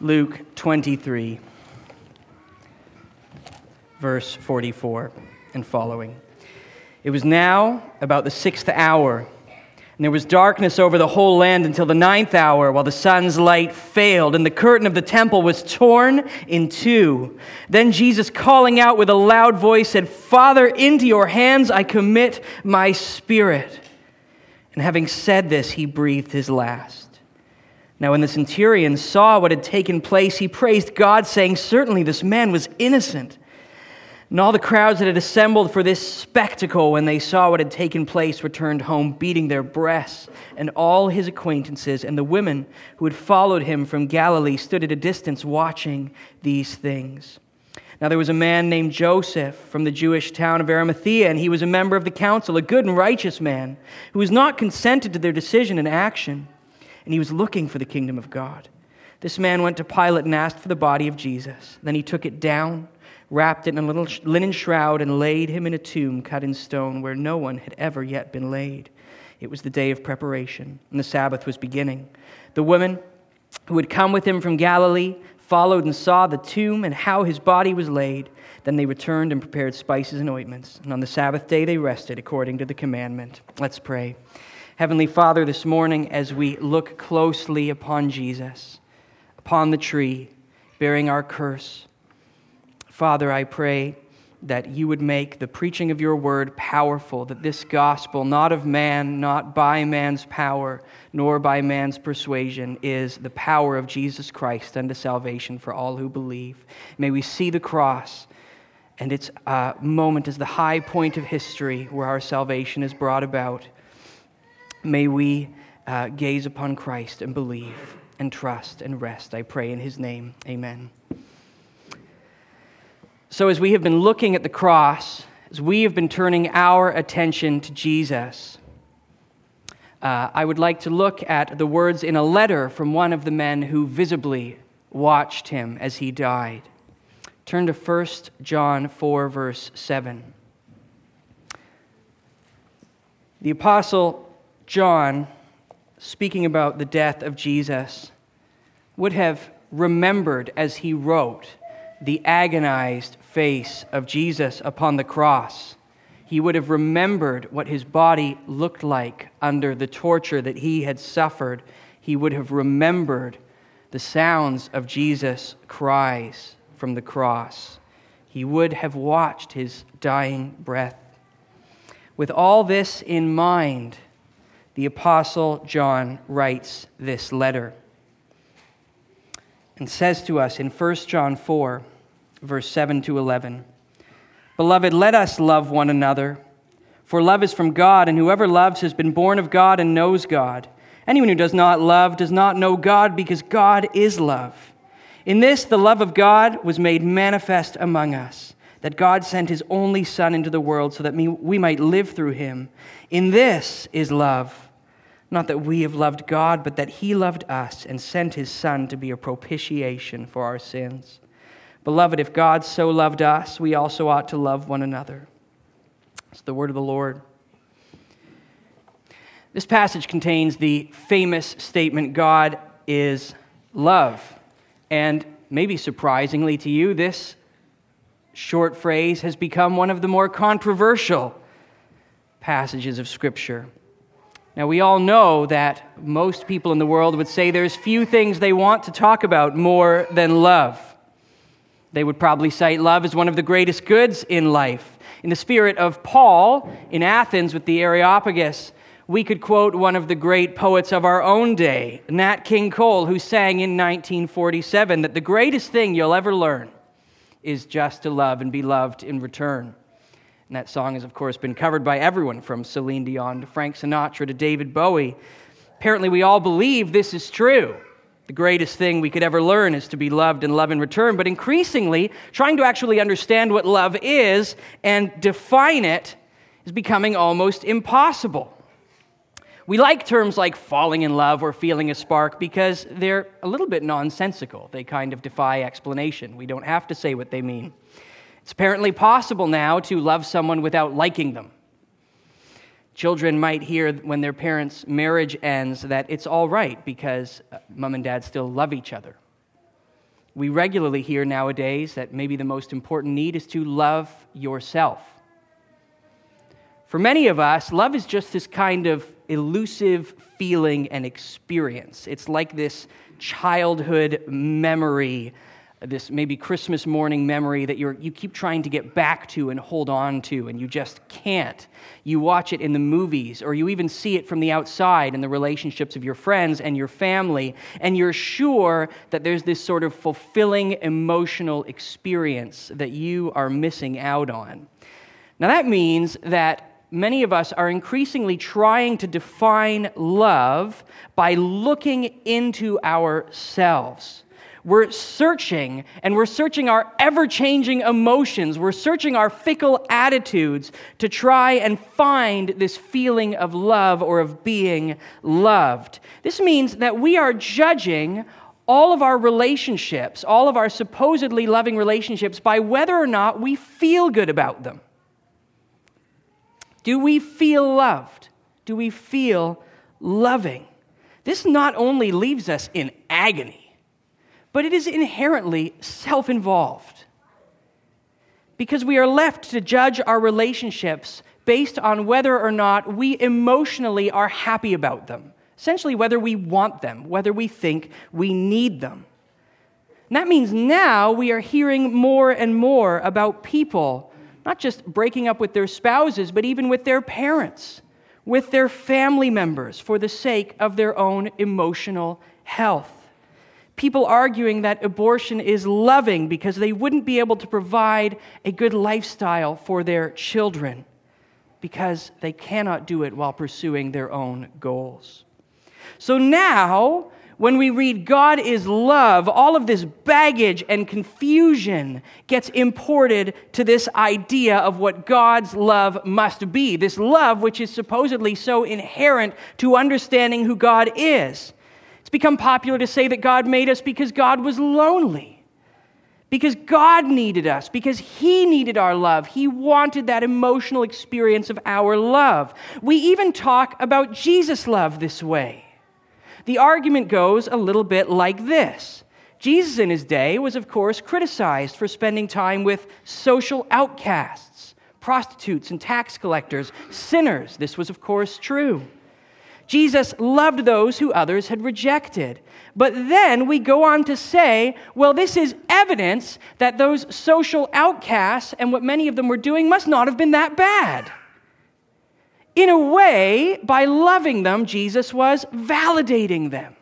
Luke 23, verse 44 and following. It was now about the sixth hour, and there was darkness over the whole land until the ninth hour, while the sun's light failed, and the curtain of the temple was torn in two. Then Jesus, calling out with a loud voice, said, Father, into your hands I commit my spirit. And having said this, he breathed his last. Now, when the centurion saw what had taken place, he praised God, saying, Certainly this man was innocent. And all the crowds that had assembled for this spectacle, when they saw what had taken place, returned home, beating their breasts. And all his acquaintances and the women who had followed him from Galilee stood at a distance watching these things. Now there was a man named Joseph from the Jewish town of Arimathea, and he was a member of the council, a good and righteous man, who was not consented to their decision and action and he was looking for the kingdom of God. This man went to Pilate and asked for the body of Jesus. Then he took it down, wrapped it in a little linen shroud, and laid him in a tomb cut in stone where no one had ever yet been laid. It was the day of preparation, and the Sabbath was beginning. The women who had come with him from Galilee followed and saw the tomb and how his body was laid. Then they returned and prepared spices and ointments. And on the Sabbath day they rested according to the commandment. Let's pray. Heavenly Father, this morning as we look closely upon Jesus, upon the tree, bearing our curse, Father, I pray that you would make the preaching of your word powerful, that this gospel, not of man, not by man's power, nor by man's persuasion, is the power of Jesus Christ unto salvation for all who believe. May we see the cross and its uh, moment as the high point of history where our salvation is brought about. May we uh, gaze upon Christ and believe and trust and rest. I pray in his name. Amen. So, as we have been looking at the cross, as we have been turning our attention to Jesus, uh, I would like to look at the words in a letter from one of the men who visibly watched him as he died. Turn to 1 John 4, verse 7. The apostle John, speaking about the death of Jesus, would have remembered as he wrote the agonized face of Jesus upon the cross. He would have remembered what his body looked like under the torture that he had suffered. He would have remembered the sounds of Jesus' cries from the cross. He would have watched his dying breath. With all this in mind, the Apostle John writes this letter and says to us in 1 John 4, verse 7 to 11 Beloved, let us love one another, for love is from God, and whoever loves has been born of God and knows God. Anyone who does not love does not know God, because God is love. In this, the love of God was made manifest among us, that God sent his only Son into the world so that we might live through him. In this is love not that we have loved God, but that He loved us and sent His Son to be a propitiation for our sins. Beloved, if God so loved us, we also ought to love one another. It's the word of the Lord. This passage contains the famous statement God is love. And maybe surprisingly to you, this short phrase has become one of the more controversial passages of Scripture. Now, we all know that most people in the world would say there's few things they want to talk about more than love. They would probably cite love as one of the greatest goods in life. In the spirit of Paul in Athens with the Areopagus, we could quote one of the great poets of our own day, Nat King Cole, who sang in 1947 that the greatest thing you'll ever learn is just to love and be loved in return. And that song has, of course, been covered by everyone from Celine Dion to Frank Sinatra to David Bowie. Apparently, we all believe this is true. The greatest thing we could ever learn is to be loved and love in return. But increasingly, trying to actually understand what love is and define it is becoming almost impossible. We like terms like falling in love or feeling a spark because they're a little bit nonsensical. They kind of defy explanation. We don't have to say what they mean. It's apparently possible now to love someone without liking them. Children might hear when their parents' marriage ends that it's all right because uh, mom and dad still love each other. We regularly hear nowadays that maybe the most important need is to love yourself. For many of us, love is just this kind of elusive feeling and experience. It's like this childhood memory this maybe Christmas morning memory that you you keep trying to get back to and hold on to, and you just can't. You watch it in the movies, or you even see it from the outside in the relationships of your friends and your family, and you're sure that there's this sort of fulfilling emotional experience that you are missing out on. Now, that means that many of us are increasingly trying to define love by looking into ourselves we're searching, and we're searching our ever changing emotions. We're searching our fickle attitudes to try and find this feeling of love or of being loved. This means that we are judging all of our relationships, all of our supposedly loving relationships, by whether or not we feel good about them. Do we feel loved? Do we feel loving? This not only leaves us in agony, but it is inherently self involved. Because we are left to judge our relationships based on whether or not we emotionally are happy about them. Essentially, whether we want them, whether we think we need them. And that means now we are hearing more and more about people not just breaking up with their spouses, but even with their parents, with their family members for the sake of their own emotional health people arguing that abortion is loving because they wouldn't be able to provide a good lifestyle for their children because they cannot do it while pursuing their own goals. So now, when we read God is love, all of this baggage and confusion gets imported to this idea of what God's love must be. This love, which is supposedly so inherent to understanding who God is. It's become popular to say that God made us because God was lonely, because God needed us, because He needed our love. He wanted that emotional experience of our love. We even talk about Jesus' love this way. The argument goes a little bit like this. Jesus in his day was, of course, criticized for spending time with social outcasts, prostitutes and tax collectors, sinners. This was, of course, true. Jesus loved those who others had rejected. But then we go on to say, well, this is evidence that those social outcasts and what many of them were doing must not have been that bad. In a way, by loving them, Jesus was validating them.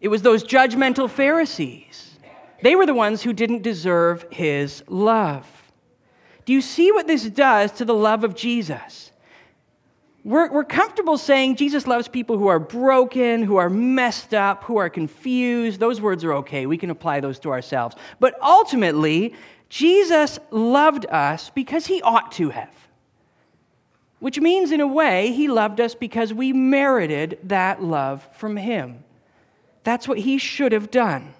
It was those judgmental Pharisees. They were the ones who didn't deserve his love. Do you see what this does to the love of Jesus? We're, we're comfortable saying Jesus loves people who are broken, who are messed up, who are confused. Those words are okay. We can apply those to ourselves. But ultimately, Jesus loved us because he ought to have. Which means, in a way, he loved us because we merited that love from him. That's what he should have done.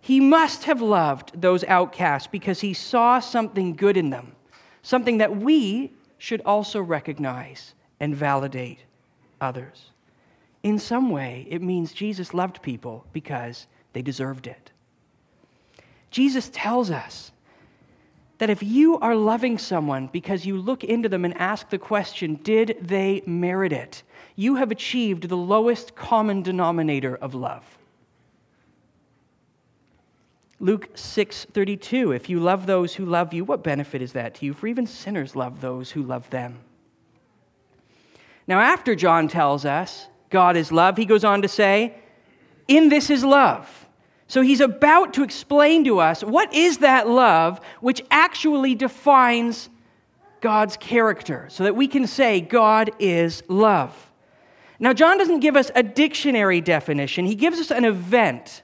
He must have loved those outcasts because he saw something good in them, something that we should also recognize and validate others. In some way, it means Jesus loved people because they deserved it. Jesus tells us that if you are loving someone because you look into them and ask the question, did they merit it? You have achieved the lowest common denominator of love. Luke 6:32 If you love those who love you what benefit is that to you for even sinners love those who love them. Now after John tells us God is love he goes on to say in this is love. So he's about to explain to us what is that love which actually defines God's character so that we can say God is love. Now John doesn't give us a dictionary definition. He gives us an event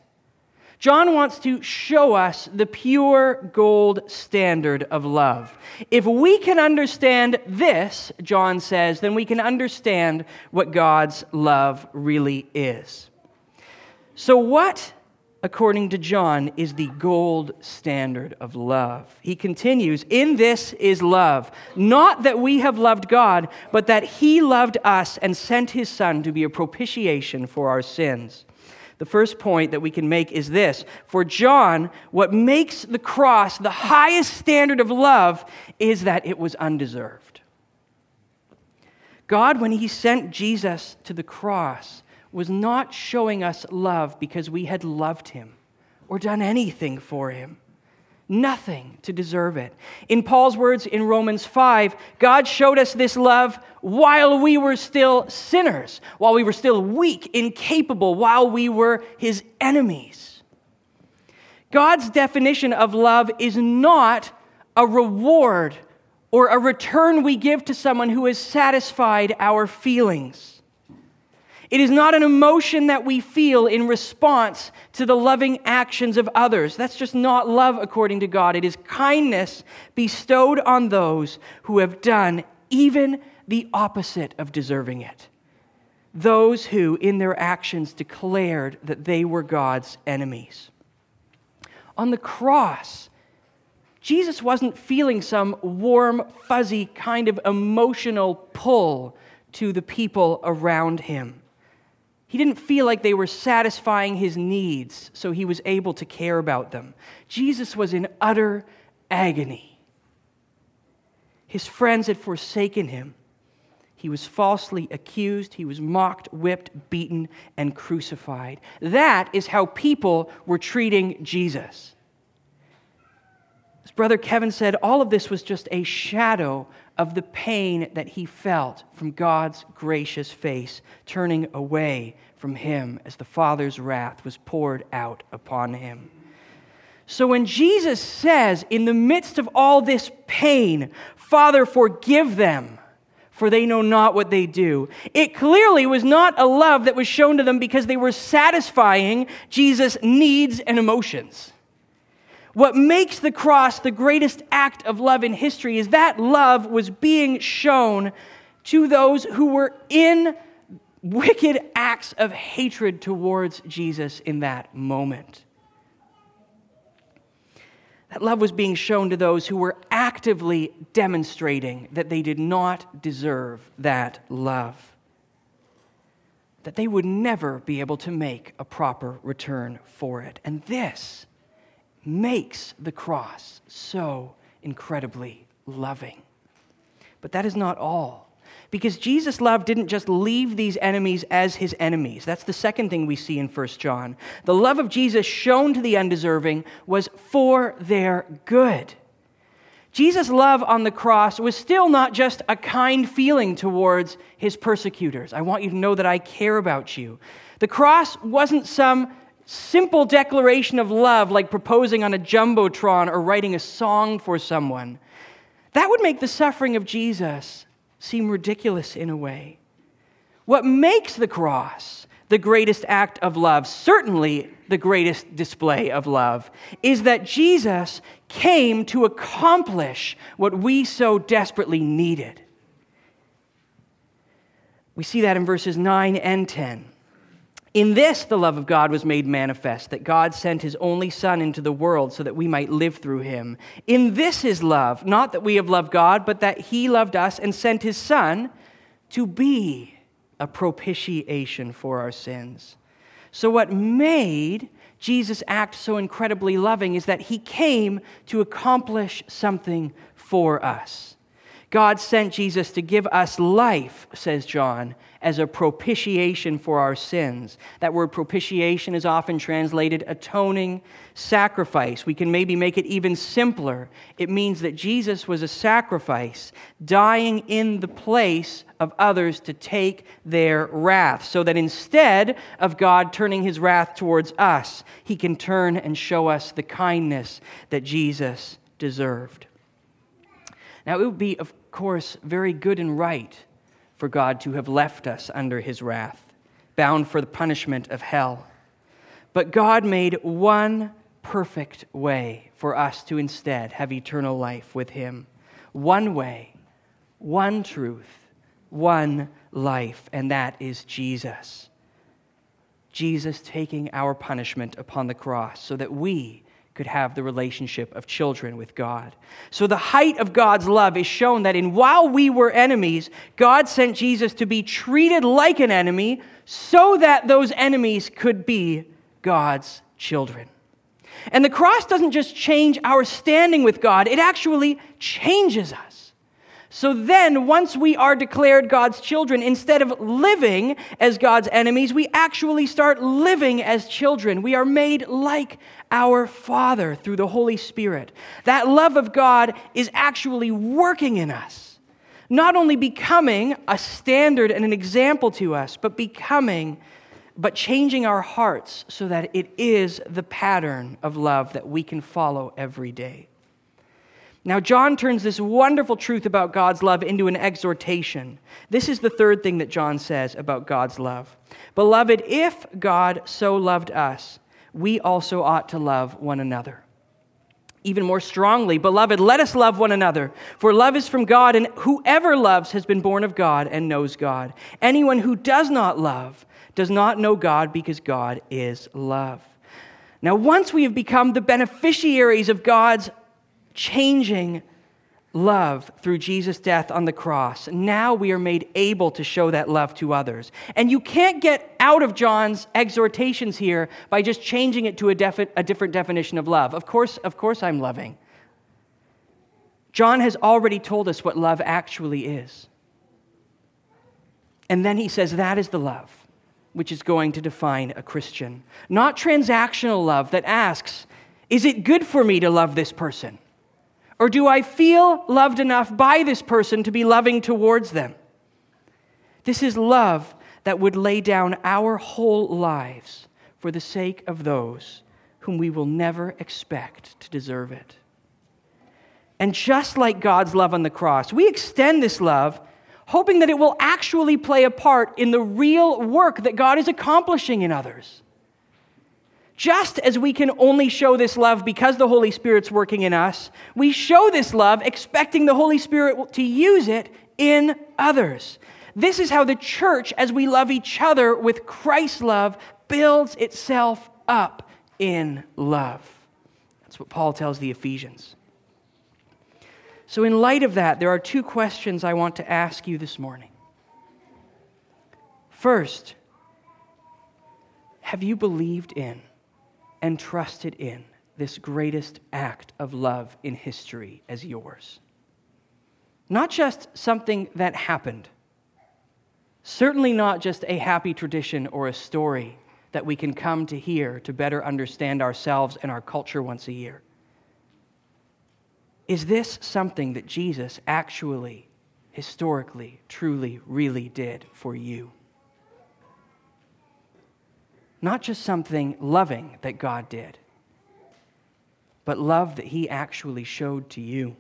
John wants to show us the pure gold standard of love. If we can understand this, John says, then we can understand what God's love really is. So, what, according to John, is the gold standard of love? He continues, In this is love, not that we have loved God, but that He loved us and sent His Son to be a propitiation for our sins. The first point that we can make is this For John, what makes the cross the highest standard of love is that it was undeserved. God, when He sent Jesus to the cross, was not showing us love because we had loved Him or done anything for Him nothing to deserve it. In Paul's words in Romans 5, God showed us this love while we were still sinners, while we were still weak, incapable, while we were his enemies. God's definition of love is not a reward or a return we give to someone who has satisfied our feelings. It is not an emotion that we feel in response to the loving actions of others. That's just not love according to God. It is kindness bestowed on those who have done even the opposite of deserving it. Those who, in their actions, declared that they were God's enemies. On the cross, Jesus wasn't feeling some warm, fuzzy kind of emotional pull to the people around him. He didn't feel like they were satisfying his needs, so he was able to care about them. Jesus was in utter agony. His friends had forsaken him. He was falsely accused. He was mocked, whipped, beaten, and crucified. That is how people were treating Jesus. As Brother Kevin said, all of this was just a shadow of the pain that he felt from God's gracious face turning away from him as the Father's wrath was poured out upon him. So when Jesus says, in the midst of all this pain, Father, forgive them, for they know not what they do, it clearly was not a love that was shown to them because they were satisfying Jesus' needs and emotions. What makes the cross the greatest act of love in history is that love was being shown to those who were in wicked acts of hatred towards Jesus in that moment. That love was being shown to those who were actively demonstrating that they did not deserve that love. That they would never be able to make a proper return for it. And this makes the cross so incredibly loving. But that is not all. Because Jesus' love didn't just leave these enemies as his enemies. That's the second thing we see in 1 John. The love of Jesus shown to the undeserving was for their good. Jesus' love on the cross was still not just a kind feeling towards his persecutors. I want you to know that I care about you. The cross wasn't some simple declaration of love like proposing on a Jumbotron or writing a song for someone, that would make the suffering of Jesus seem ridiculous in a way. What makes the cross the greatest act of love, certainly the greatest display of love, is that Jesus came to accomplish what we so desperately needed. We see that in verses 9 and 10. In this, the love of God was made manifest, that God sent his only Son into the world so that we might live through him. In this is love, not that we have loved God, but that he loved us and sent his Son to be a propitiation for our sins. So, what made Jesus act so incredibly loving is that he came to accomplish something for us. God sent Jesus to give us life, says John, as a propitiation for our sins. That word propitiation is often translated atoning sacrifice. We can maybe make it even simpler. It means that Jesus was a sacrifice, dying in the place of others to take their wrath, so that instead of God turning his wrath towards us, he can turn and show us the kindness that Jesus deserved. Now, it would be, of course, very good and right for God to have left us under his wrath, bound for the punishment of hell. But God made one perfect way for us to instead have eternal life with him. One way, one truth, one life, and that is Jesus. Jesus taking our punishment upon the cross so that we could have the relationship of children with God. So the height of God's love is shown that in while we were enemies, God sent Jesus to be treated like an enemy so that those enemies could be God's children. And the cross doesn't just change our standing with God, it actually changes us. So then, once we are declared God's children, instead of living as God's enemies, we actually start living as children. We are made like our Father through the Holy Spirit. That love of God is actually working in us, not only becoming a standard and an example to us, but becoming, but changing our hearts so that it is the pattern of love that we can follow every day. Now, John turns this wonderful truth about God's love into an exhortation. This is the third thing that John says about God's love. Beloved, if God so loved us, we also ought to love one another. Even more strongly, beloved, let us love one another, for love is from God, and whoever loves has been born of God and knows God. Anyone who does not love does not know God because God is love. Now, once we have become the beneficiaries of God's changing love through Jesus' death on the cross. Now we are made able to show that love to others. And you can't get out of John's exhortations here by just changing it to a, defi- a different definition of love. Of course, of course I'm loving. John has already told us what love actually is. And then he says that is the love which is going to define a Christian. Not transactional love that asks, is it good for me to love this person? Or do I feel loved enough by this person to be loving towards them? This is love that would lay down our whole lives for the sake of those whom we will never expect to deserve it. And just like God's love on the cross, we extend this love hoping that it will actually play a part in the real work that God is accomplishing in others. Just as we can only show this love because the Holy Spirit's working in us, we show this love expecting the Holy Spirit to use it in others. This is how the church, as we love each other with Christ's love, builds itself up in love. That's what Paul tells the Ephesians. So, in light of that, there are two questions I want to ask you this morning. First, have you believed in and trusted in this greatest act of love in history as yours. Not just something that happened, certainly not just a happy tradition or a story that we can come to hear to better understand ourselves and our culture once a year. Is this something that Jesus actually, historically, truly, really did for you? Not just something loving that God did, but love that He actually showed to you.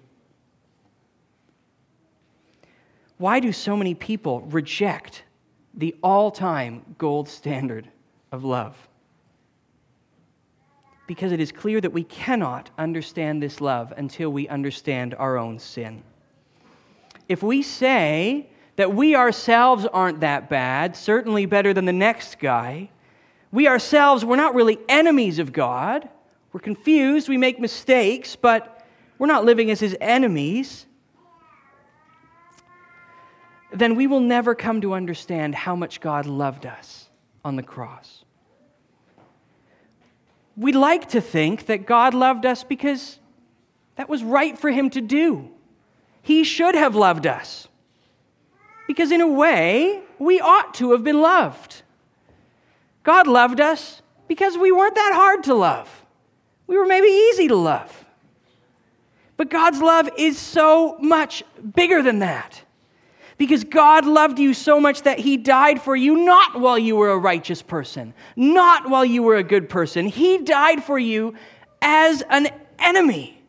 Why do so many people reject the all time gold standard of love? Because it is clear that we cannot understand this love until we understand our own sin. If we say that we ourselves aren't that bad, certainly better than the next guy, we ourselves, we're not really enemies of God. We're confused, we make mistakes, but we're not living as his enemies. Then we will never come to understand how much God loved us on the cross. We like to think that God loved us because that was right for him to do. He should have loved us. Because, in a way, we ought to have been loved. God loved us because we weren't that hard to love. We were maybe easy to love. But God's love is so much bigger than that. Because God loved you so much that He died for you, not while you were a righteous person, not while you were a good person. He died for you as an enemy.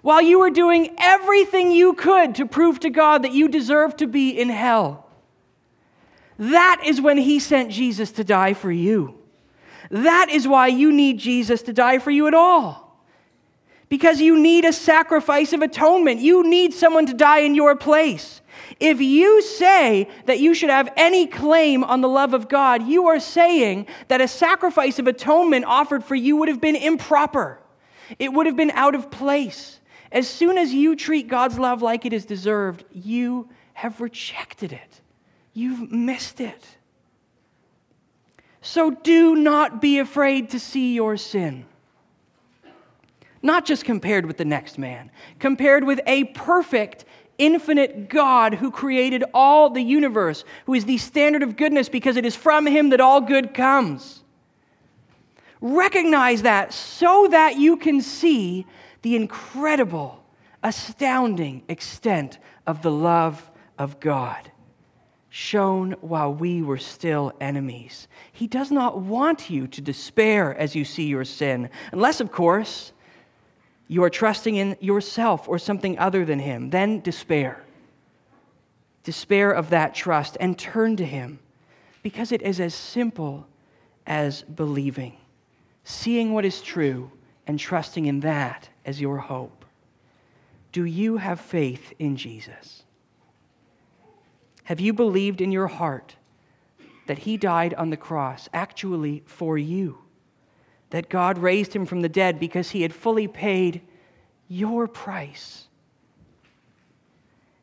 While you were doing everything you could to prove to God that you deserved to be in hell. That is when he sent Jesus to die for you. That is why you need Jesus to die for you at all. Because you need a sacrifice of atonement. You need someone to die in your place. If you say that you should have any claim on the love of God, you are saying that a sacrifice of atonement offered for you would have been improper. It would have been out of place. As soon as you treat God's love like it is deserved, you have rejected it. You've missed it. So do not be afraid to see your sin. Not just compared with the next man, compared with a perfect, infinite God who created all the universe, who is the standard of goodness because it is from him that all good comes. Recognize that so that you can see the incredible, astounding extent of the love of God shown while we were still enemies. He does not want you to despair as you see your sin, unless, of course, you are trusting in yourself or something other than Him. Then despair. Despair of that trust and turn to Him because it is as simple as believing, seeing what is true and trusting in that as your hope. Do you have faith in Jesus? Have you believed in your heart that he died on the cross actually for you? That God raised him from the dead because he had fully paid your price?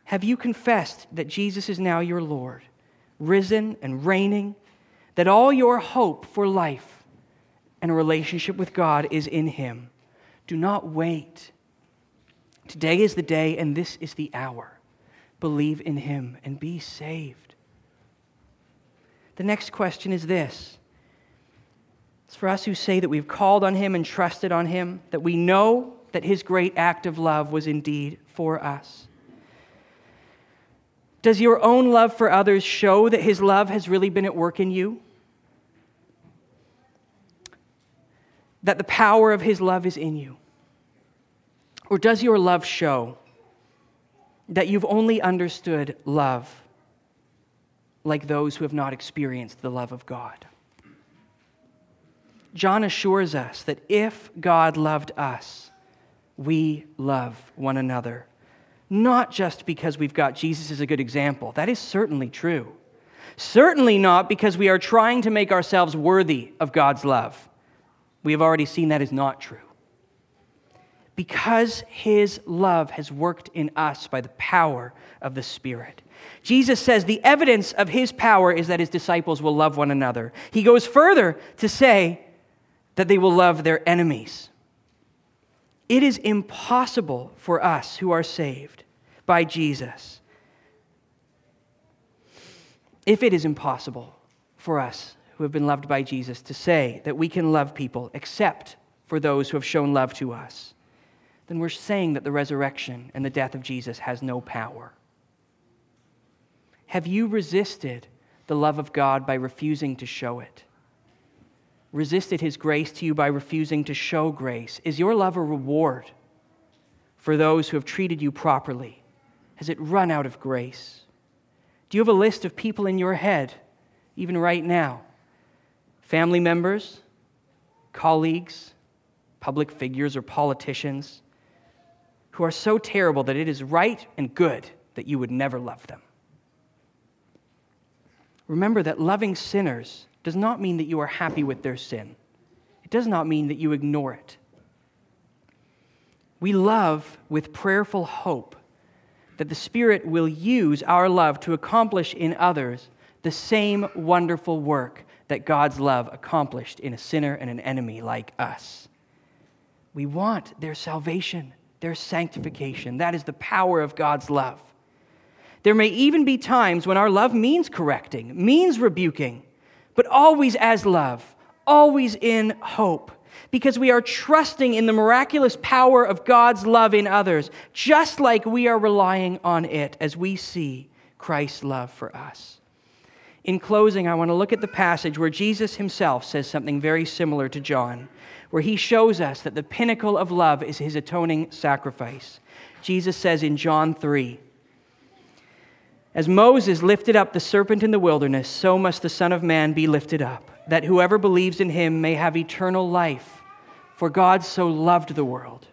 Have you confessed that Jesus is now your Lord, risen and reigning, that all your hope for life and a relationship with God is in him? Do not wait. Today is the day, and this is the hour believe in him and be saved. The next question is this it's for us who say that we've called on him and trusted on him, that we know that his great act of love was indeed for us. Does your own love for others show that his love has really been at work in you? That the power of his love is in you? Or does your love show that you've only understood love like those who have not experienced the love of God. John assures us that if God loved us, we love one another. Not just because we've got Jesus as a good example. That is certainly true. Certainly not because we are trying to make ourselves worthy of God's love. We have already seen that is not true because his love has worked in us by the power of the Spirit. Jesus says the evidence of his power is that his disciples will love one another. He goes further to say that they will love their enemies. It is impossible for us who are saved by Jesus. If it is impossible for us who have been loved by Jesus to say that we can love people except for those who have shown love to us, then we're saying that the resurrection and the death of Jesus has no power. Have you resisted the love of God by refusing to show it? Resisted his grace to you by refusing to show grace? Is your love a reward for those who have treated you properly? Has it run out of grace? Do you have a list of people in your head, even right now? Family members, colleagues, public figures, or politicians who are so terrible that it is right and good that you would never love them. Remember that loving sinners does not mean that you are happy with their sin, it does not mean that you ignore it. We love with prayerful hope that the Spirit will use our love to accomplish in others the same wonderful work that God's love accomplished in a sinner and an enemy like us. We want their salvation their sanctification. That is the power of God's love. There may even be times when our love means correcting, means rebuking, but always as love, always in hope, because we are trusting in the miraculous power of God's love in others, just like we are relying on it as we see Christ's love for us. In closing, I want to look at the passage where Jesus himself says something very similar to John where he shows us that the pinnacle of love is his atoning sacrifice. Jesus says in John 3 As Moses lifted up the serpent in the wilderness, so must the Son of Man be lifted up, that whoever believes in him may have eternal life. For God so loved the world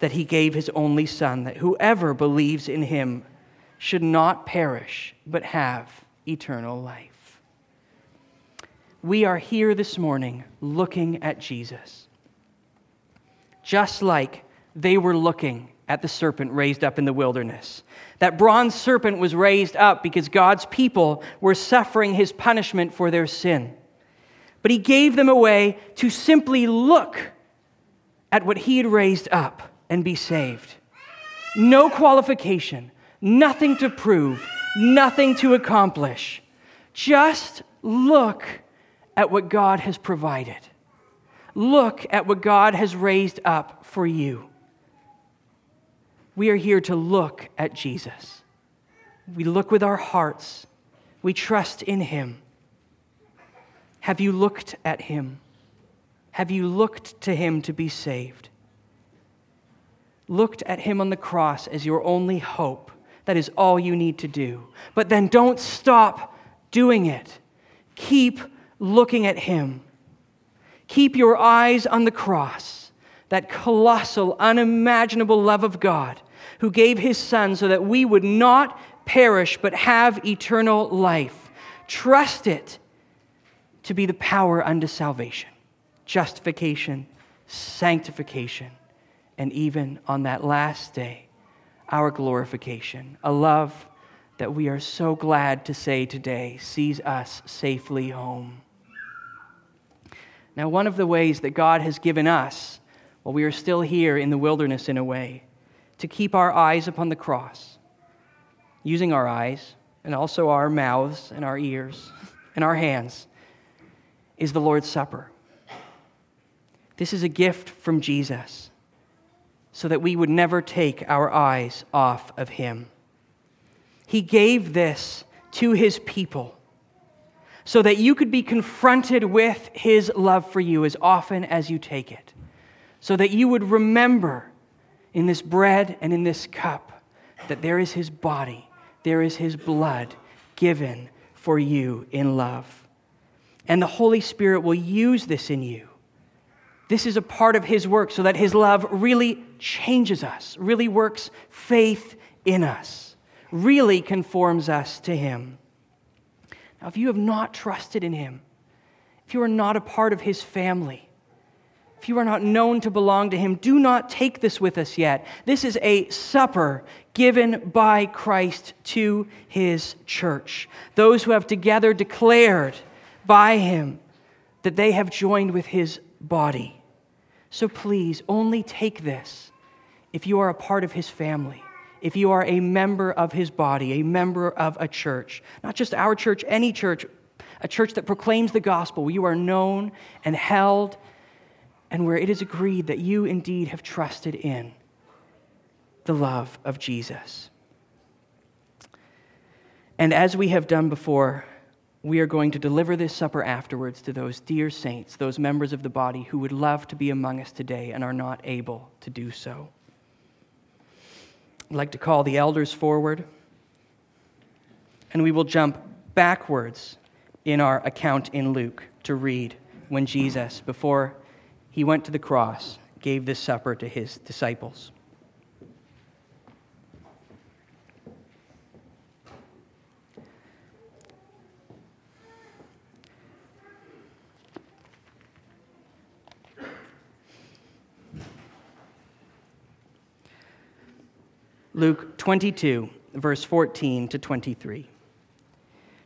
that he gave his only Son, that whoever believes in him should not perish, but have eternal life we are here this morning looking at Jesus. just like they were looking at the serpent raised up in the wilderness. That bronze serpent was raised up because God's people were suffering his punishment for their sin. But he gave them a way to simply look at what he had raised up and be saved. No qualification, nothing to prove, nothing to accomplish. Just look at what God has provided. Look at what God has raised up for you. We are here to look at Jesus. We look with our hearts. We trust in him. Have you looked at him? Have you looked to him to be saved? Looked at him on the cross as your only hope. That is all you need to do. But then don't stop doing it. Keep looking at him. Keep your eyes on the cross, that colossal, unimaginable love of God who gave his son so that we would not perish but have eternal life. Trust it to be the power unto salvation, justification, sanctification, and even on that last day, our glorification. A love that we are so glad to say today sees us safely home. Now, one of the ways that God has given us, while we are still here in the wilderness in a way, to keep our eyes upon the cross, using our eyes and also our mouths and our ears and our hands is the Lord's Supper. This is a gift from Jesus so that we would never take our eyes off of Him. He gave this to His people so that you could be confronted with His love for you as often as you take it, so that you would remember in this bread and in this cup that there is His body, there is His blood given for you in love and the Holy Spirit will use this in you. This is a part of His work so that His love really changes us, really works faith in us, really conforms us to Him. Now, if you have not trusted in Him, if you are not a part of His family, if you are not known to belong to Him, do not take this with us yet. This is a supper given by Christ to His church. Those who have together declared by him, that they have joined with his body. So please, only take this if you are a part of his family, if you are a member of his body, a member of a church, not just our church, any church, a church that proclaims the gospel, you are known and held, and where it is agreed that you indeed have trusted in the love of Jesus. And as we have done before, we are going to deliver this supper afterwards to those dear saints, those members of the body who would love to be among us today and are not able to do so. I'd like to call the elders forward, and we will jump backwards in our account in Luke to read when Jesus, before he went to the cross, gave this supper to his disciples. Luke 22, verse 14 to 23.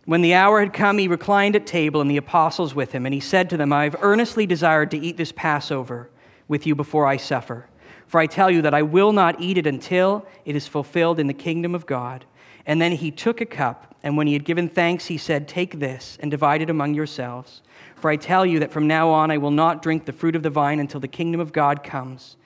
When the hour had come, he reclined at table and the apostles with him, and he said to them, I have earnestly desired to eat this Passover with you before I suffer. For I tell you that I will not eat it until it is fulfilled in the kingdom of God. And then he took a cup, and when he had given thanks, he said, Take this and divide it among yourselves. For I tell you that from now on I will not drink the fruit of the vine until the kingdom of God comes.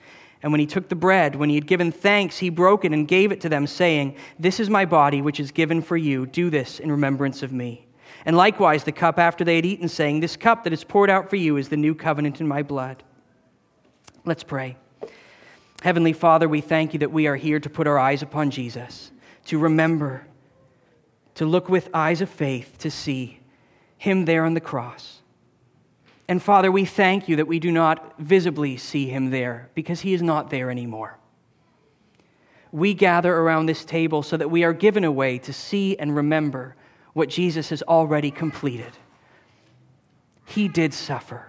And when he took the bread, when he had given thanks, he broke it and gave it to them, saying, This is my body, which is given for you. Do this in remembrance of me. And likewise the cup after they had eaten, saying, This cup that is poured out for you is the new covenant in my blood. Let's pray. Heavenly Father, we thank you that we are here to put our eyes upon Jesus, to remember, to look with eyes of faith, to see him there on the cross. And Father, we thank you that we do not visibly see him there because he is not there anymore. We gather around this table so that we are given a way to see and remember what Jesus has already completed. He did suffer.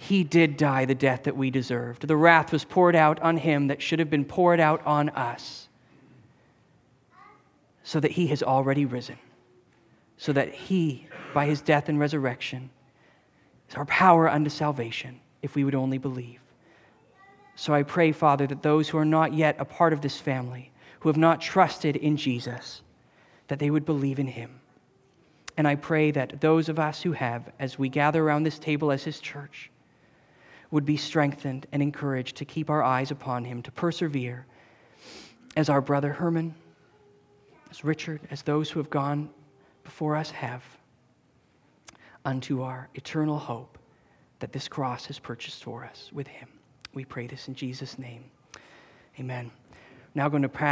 he did die the death that we deserved. The wrath was poured out on him that should have been poured out on us, so that he has already risen, so that he, by his death and resurrection, is our power unto salvation, if we would only believe. So I pray, Father, that those who are not yet a part of this family, who have not trusted in Jesus, that they would believe in him. And I pray that those of us who have, as we gather around this table as his church, would be strengthened and encouraged to keep our eyes upon him, to persevere as our brother Herman, as Richard, as those who have gone before us have, unto our eternal hope that this cross has purchased for us with him. We pray this in Jesus' name. Amen. Now going to pass